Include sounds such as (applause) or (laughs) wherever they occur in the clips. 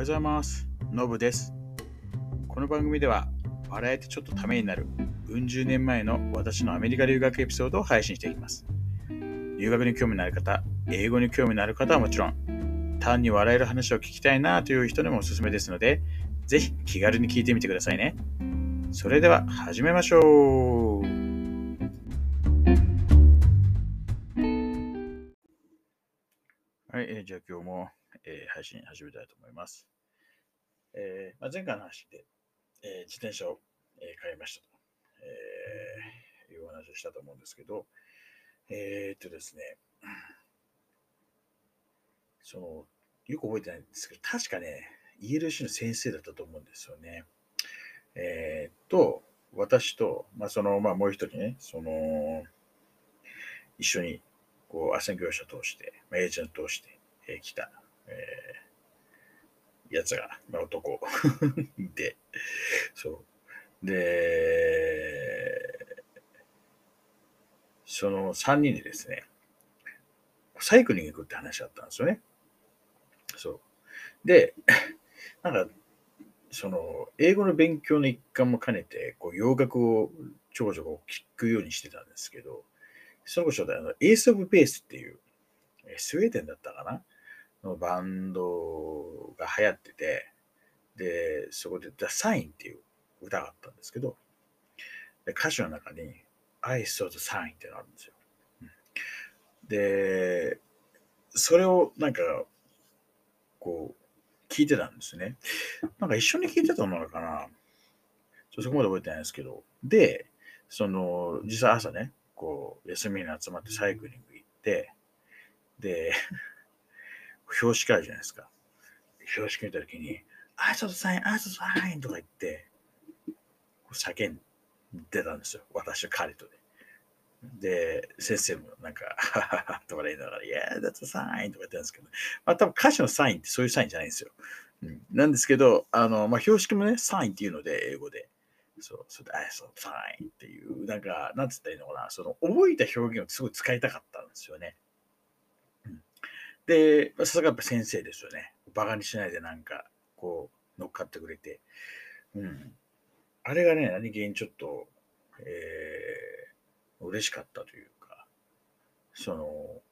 はようございます。のぶです。この番組では、笑えてちょっとためになる、うん十年前の私のアメリカ留学エピソードを配信していきます。留学に興味のある方、英語に興味のある方はもちろん、単に笑える話を聞きたいなという人にもおすすめですので、ぜひ気軽に聞いてみてくださいね。それでは始めましょう。はい、えーじゃあ今日も、えー配信始めたいと思います。えーまあ、前回の話で、えー自転車を、えー買いましたと、えーいう話をしたと思うんですけど、えーっとですね、その、よく覚えてないんですけど、確かね、ELC の先生だったと思うんですよね。えーっと、私と、まあ、その、まあ、もう一人ね、その、一緒に、こう、斡旋業者通して、まあ、エージェント通して、えー来た、えーやつが、まあ、男 (laughs) で、そう。で、その3人でですね、サイクリング行くって話だったんですよね。そう。で、(laughs) なんか、その、英語の勉強の一環も兼ねて、こう、洋楽をちょこちょこ聞くようにしてたんですけど、その子であの、エース・オブ・ベースっていう、スウェーデンだったかなのバンドが流行ってて、で、そこで The Sign っていう歌があったんですけど、で歌詞の中に I saw the sign ってのがあるんですよ。で、それをなんか、こう、聞いてたんですね。なんか一緒に聞いてたのかなちょそこまで覚えてないですけど。で、その、実際朝ね、こう、休みに集まってサイクリング行って、で、表紙会じゃないですか。表紙見たときに、あ、ちょっとサイン、あ、ちょっとサインとか言って、叫んでたんですよ。私と彼とで。で、先生もなんか、はははとか言いながら、いや、that's a sign とか言ってたんですけど、まあ多分歌詞のサインってそういうサインじゃないんですよ。うん、なんですけど、あの、まあ標識もね、サインっていうので、英語で。そう、それで、あ、そう、サインっていう、なんか、なんつったらいいのかな、その、覚えた表現をすごい使いたかったんですよね。で、さすがやっぱ先生ですよね。バカにしないでなんか、こう、乗っかってくれて。うん。あれがね、何気にちょっと、えー、嬉しかったというか、その、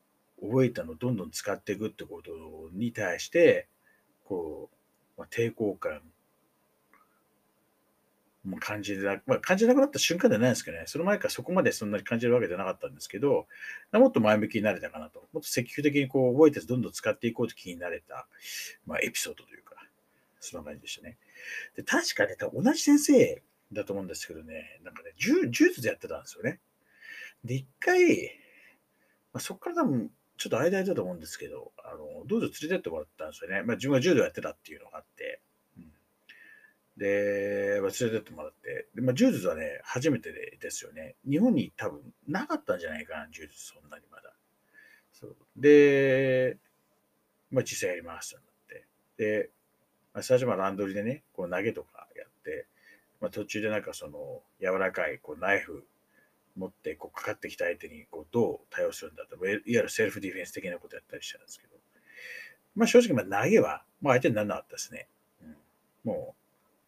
覚えたのをどんどん使っていくってことに対して、こう、まあ、抵抗感感じな、まあ、感じなくなった瞬間じゃないですけどね、その前からそこまでそんなに感じるわけじゃなかったんですけど、もっと前向きになれたかなと、もっと積極的にこう覚えてどんどん使っていこうと気になれた、まあ、エピソードというか、そんな感じでしたね。で、確かね、同じ先生だと思うんですけどね、なんかね、柔柔術でやってたんですよね。で、一回、まあ、そこから多分、ちょっと間だと思うんですけど、あの、どうぞ連れてってもらったんですよね。まあ、自分が柔道やってたっていうのがあって、で、まあ、連れてってもらって、でまあ、柔術はね、初めてでですよね。日本に多分なかったんじゃないかな、柔術、そんなにまだ。そうで、まあ、実際やりますとなって。で、まあ、最初はランドリーでね、こう投げとかやって、まあ、途中でなんかその柔らかいこうナイフ持ってこうかかってきた相手にこうどう対応するんだと、いわゆるセルフディフェンス的なことやったりしたんですけど、まあ正直まあ投げは、まあ相手にならなかったですね。うん、もう、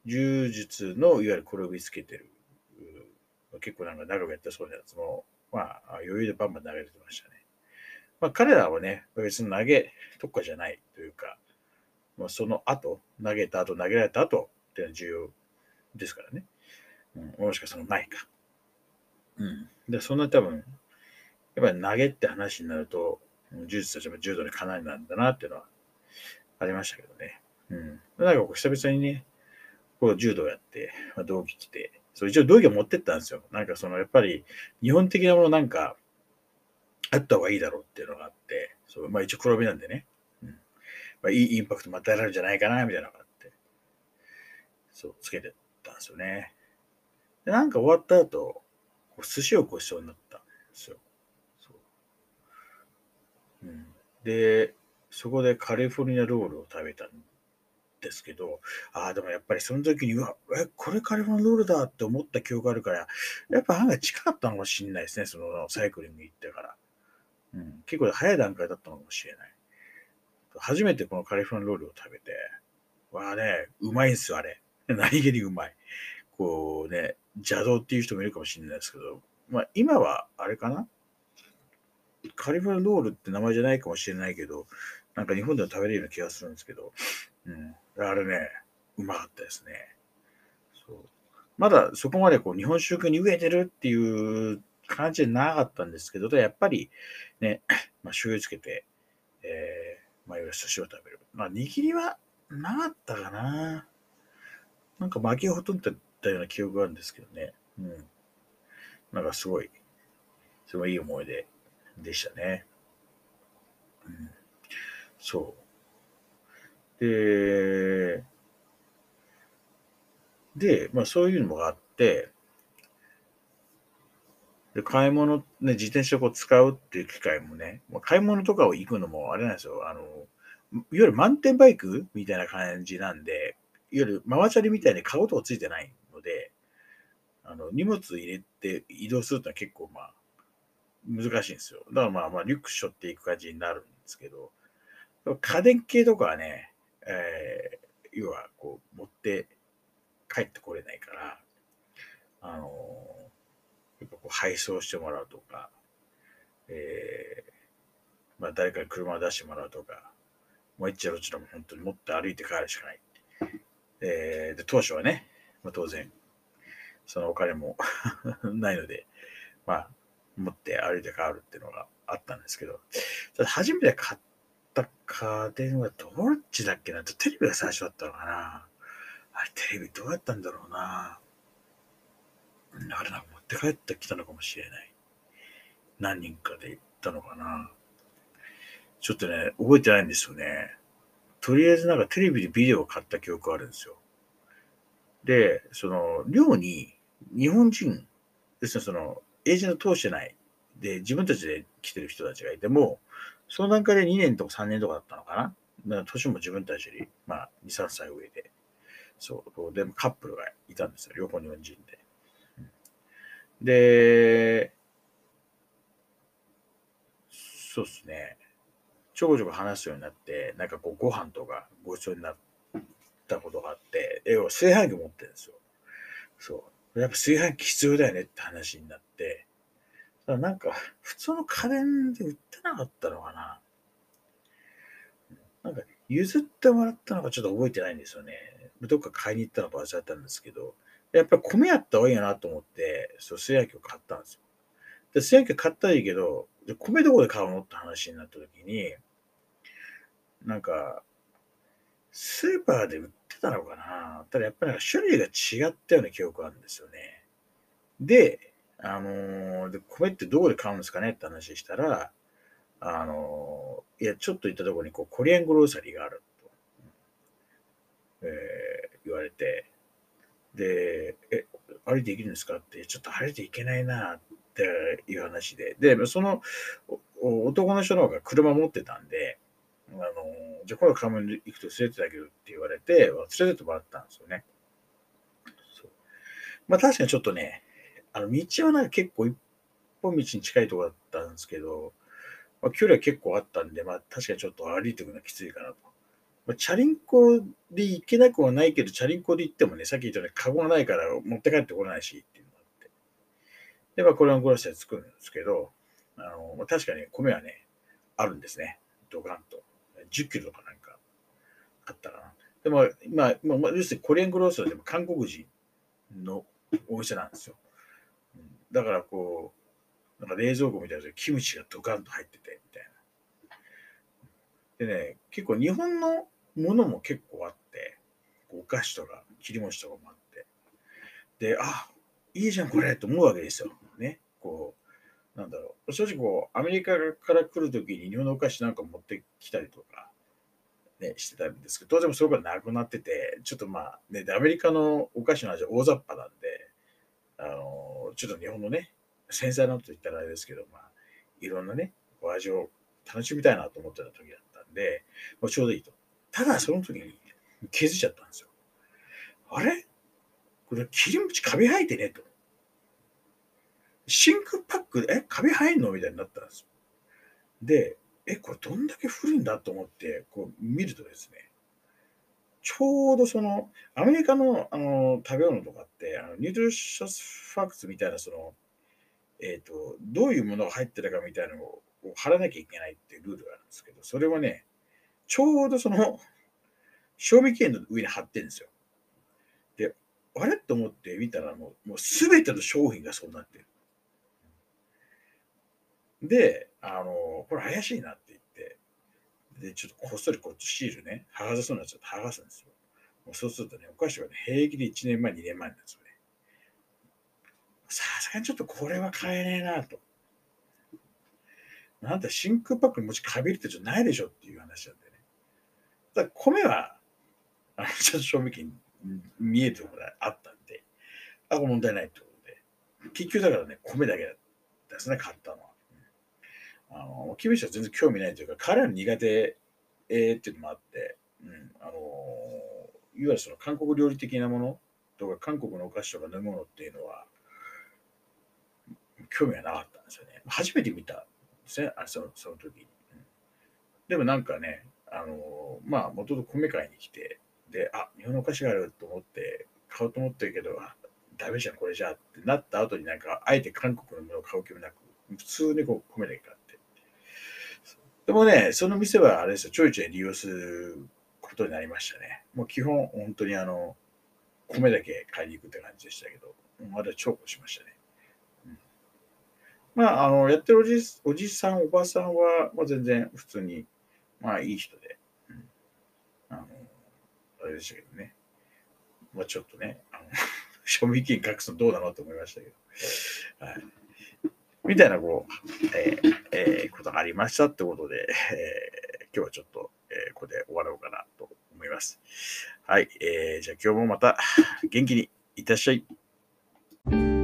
柔術のいわゆる転びつけてる、結構なんか長くやってそうなやつも、まあ余裕でバンバン投げれてましたね。まあ彼らはね、別に投げ特化じゃないというか、まあ、その後、投げた後、投げられた後っていうのは重要ですからね。うん、もしかその前か。うん。で、そんな多分、やっぱり投げって話になると、う柔術たちも柔道にかなりなんだなっていうのはありましたけどね。うん。なんかこう久々にね、こう柔道やって、まあ、道着着て、そう一応道着を持ってったんですよ。なんかそのやっぱり日本的なものなんかあった方がいいだろうっていうのがあって、そうまあ一応黒帯なんでね。うん。まあいいインパクトも与えられるんじゃないかなみたいなのがあって、そう、つけてったんですよね。で、なんか終わった後、こう寿司をごちそうになったんですよ。そう。うん。で、そこでカリフォルニアロールを食べたんですけど、ああ、でもやっぱりその時に、うわ、え、これカリフォルニアロールだって思った記憶があるから、やっぱ案外近かったのかもしれないですね、そのサイクリング行ってから。うん、結構早い段階だったのかもしれない。初めてこのカリフォルニアロールを食べて、はね、うまいんすよ、あれ。(laughs) 何気にうまい。こうね、邪道っていう人もいるかもしれないですけど、まあ今はあれかな？カリフォルロールって名前じゃないかもしれないけど、なんか日本では食べれるような気がするんですけど、うん。あれね、うまかったですね。そうまだそこまでこう日本食に飢えてるっていう感じでなかったんですけど、やっぱりね、まあ、醤油つけて、えー、まあ、いわゆる寿司を食べる。まあ、握りはなかったかな。なんか巻きをほとんどたような記憶があるんですけどね。うん。なんかすごい、すごいいい思い出でしたね。うん。そう。で、で、まあそういうのもあって、で、買い物、ね、自転車をこう使うっていう機会もね、まあ、買い物とかを行くのもあれなんですよ。あの、いわゆるマウンテンバイクみたいな感じなんで、いわゆるママチャリみたいにカゴとかついてないので、あの、荷物入れて移動するってのは結構まあ、難しいんですよ。だからまあまあ、リュック背負っていく感じになるんですけど、家電系とかはね、えー、要はこう、持って帰ってこれないから、あのやっぱこう配送してもらうとか、えー、まあ誰かに車を出してもらうとか、もう一ちどちらも本当に持って歩いて帰るしかない。えー、で、当初はね、まあ、当然、そのお金も (laughs) ないので、まあ、持って歩いて帰るっていうのがあったんですけど、ただ初めて買った家電はどっちだっけな？テレビが最初だったのかな？あれ、テレビどうやったんだろうな？あれなんか持って帰ってきたのかもしれない。何人かで行ったのかな？ちょっとね、覚えてないんですよね。とりあえずなんかテレビでビデオを買った記憶あるんですよ。で、その、寮に日本人、ですね、その、エージェント通してない。で、自分たちで来てる人たちがいても、その段階で2年とか3年とかだったのかな？だから年も自分たちより、まあ、2、3歳上で。そう、でもカップルがいたんですよ。両方日本人で。で、そうですね。ちょこちょこ話すようになって、なんかこう、ご飯とかご一緒になったことがあって、要は炊飯器持ってるんですよ。そう。やっぱ炊飯器必要だよねって話になって、なんか、普通の家電で売ってなかったのかな。なんか、譲ってもらったのかちょっと覚えてないんですよね。どっか買いに行ったのか忘れたんですけど、やっぱり米あった方がいいなと思って、そう、炊飯器を買ったんですよ。で、炊飯器買ったらいいけど、米どこで買うのって話になった時に、なんか、スーパーで売ってたのかなただやっぱりなんか種類が違ったような記憶があるんですよね。で、あのー、で米ってどこで買うんですかねって話したら、あのー、いや、ちょっと行ったところにこうコリアングローサリーがあると、えー、言われて、で、え、歩いていけるんですかって、ちょっと歩いていけないなっていう話で、で、その男の人の方が車持ってたんで、あの、じゃあ今度買い物行くと連れてってあげるって言われて、連れてってもらったんですよね。まあ確かにちょっとね、あの、道はなんか結構一本道に近いところだったんですけど、まあ、距離は結構あったんで、まあ確かにちょっと歩いていくのはきついかなと。まあ、チャリンコで行けなくはないけど、チャリンコで行ってもね、さっき言ったようにカゴがないから持って帰ってこないしっていうのがあって。で、まあこれはゴラスで作るんですけど、あの、まあ、確かに米はね、あるんですね。ドカンと。10キロとかなんかあったかな。でも、まあ、まあ、要するにコリアングロースはでも韓国人のお店なんですよ。だからこう、なんか冷蔵庫みたいなキムチがドカンと入ってて、みたいな。でね、結構日本のものも結構あって、お菓子とか切り餅とかもあって。で、あ、いいじゃんこれと思うわけですよ。ね。こう、なんだろう。正直こう、アメリカから来るときに日本のお菓子なんか持ってきたりとか、ね、してたんですけど、当然それがなくなってて、ちょっとまあ、ね、アメリカのお菓子の味は大雑把なんで、あの、ちょっと日本のね、繊細なこと言ったらあれですけど、まあ、いろんなね、お味を楽しみたいなと思ってた時だったんで、もうちょうどいいと。ただ、その時に気づいちゃったんですよ。あれ？これ、切り餅カビ生えてねと。真空パックで、え、カビ生えんの？みたいになったんですよ。で、え、これどんだけ古いんだ？と思って、こう見るとですね、ちょうどその、アメリカのあの食べ物とかって、あのニュートリシャスファクツみたいな、その、えっ、ー、と、どういうものが入ってるかみたいなのを貼らなきゃいけないっていうルールがあるんですけど、それはね、ちょうどその、賞味期限の上に貼ってるんですよ。で、あれと思って見たらもう、もう全ての商品がそうなってる。で、あの、これ怪しいなって、で、ちょっとこっそりこっちシールね、剥がせそうになっちゃって剥がすんですよ。もうそうするとね、お菓子はね、平気で1年前、2年前なんですよね。さすがにちょっとこれは買えねえなと。なんだ、真空パックにもちかびるってじゃないでしょっていう話なんでね。だ米は、あの、ちょっと賞味期限見えてることがあったんで、あ、これ問題ないってことで。結局だからね、米だけですね、買ったのは。あの、キムシは全然興味ないというか、彼らの苦手、えー、っていうのもあって、うん、あの、いわゆるその韓国料理的なものとか、韓国のお菓子とか飲み物っていうのは、興味がなかったんですよね。初めて見たんですね、あそのその時に、うん。でもなんかね、あの、まあ、もともと米買いに来て、で、あ、日本のお菓子があると思って、買おうと思ってるけど、ダメじゃん、これじゃってなった後になんか、あえて韓国のものを買う気もなく、普通にこう米だけ買って。でもね、その店はあれですよ、ちょいちょい利用することになりましたね。もう基本、本当にあの、米だけ買いに行くって感じでしたけど、まだ重宝しましたね。まあ、あの、やってるおじおじさん、おばさんは、まあ、全然普通に、まあ、いい人で、うん、あの、あれでしたけどね。まあ、ちょっとね、あの (laughs) 賞味期限隠すのどうなのと思いましたけど。はい。みたいな、こう、えー、えー、ことがありましたってことで、えー、今日はちょっと、えー、ここで終わろうかなと思います。はい。えー、じゃあ今日もまた元気にいってらっしゃい。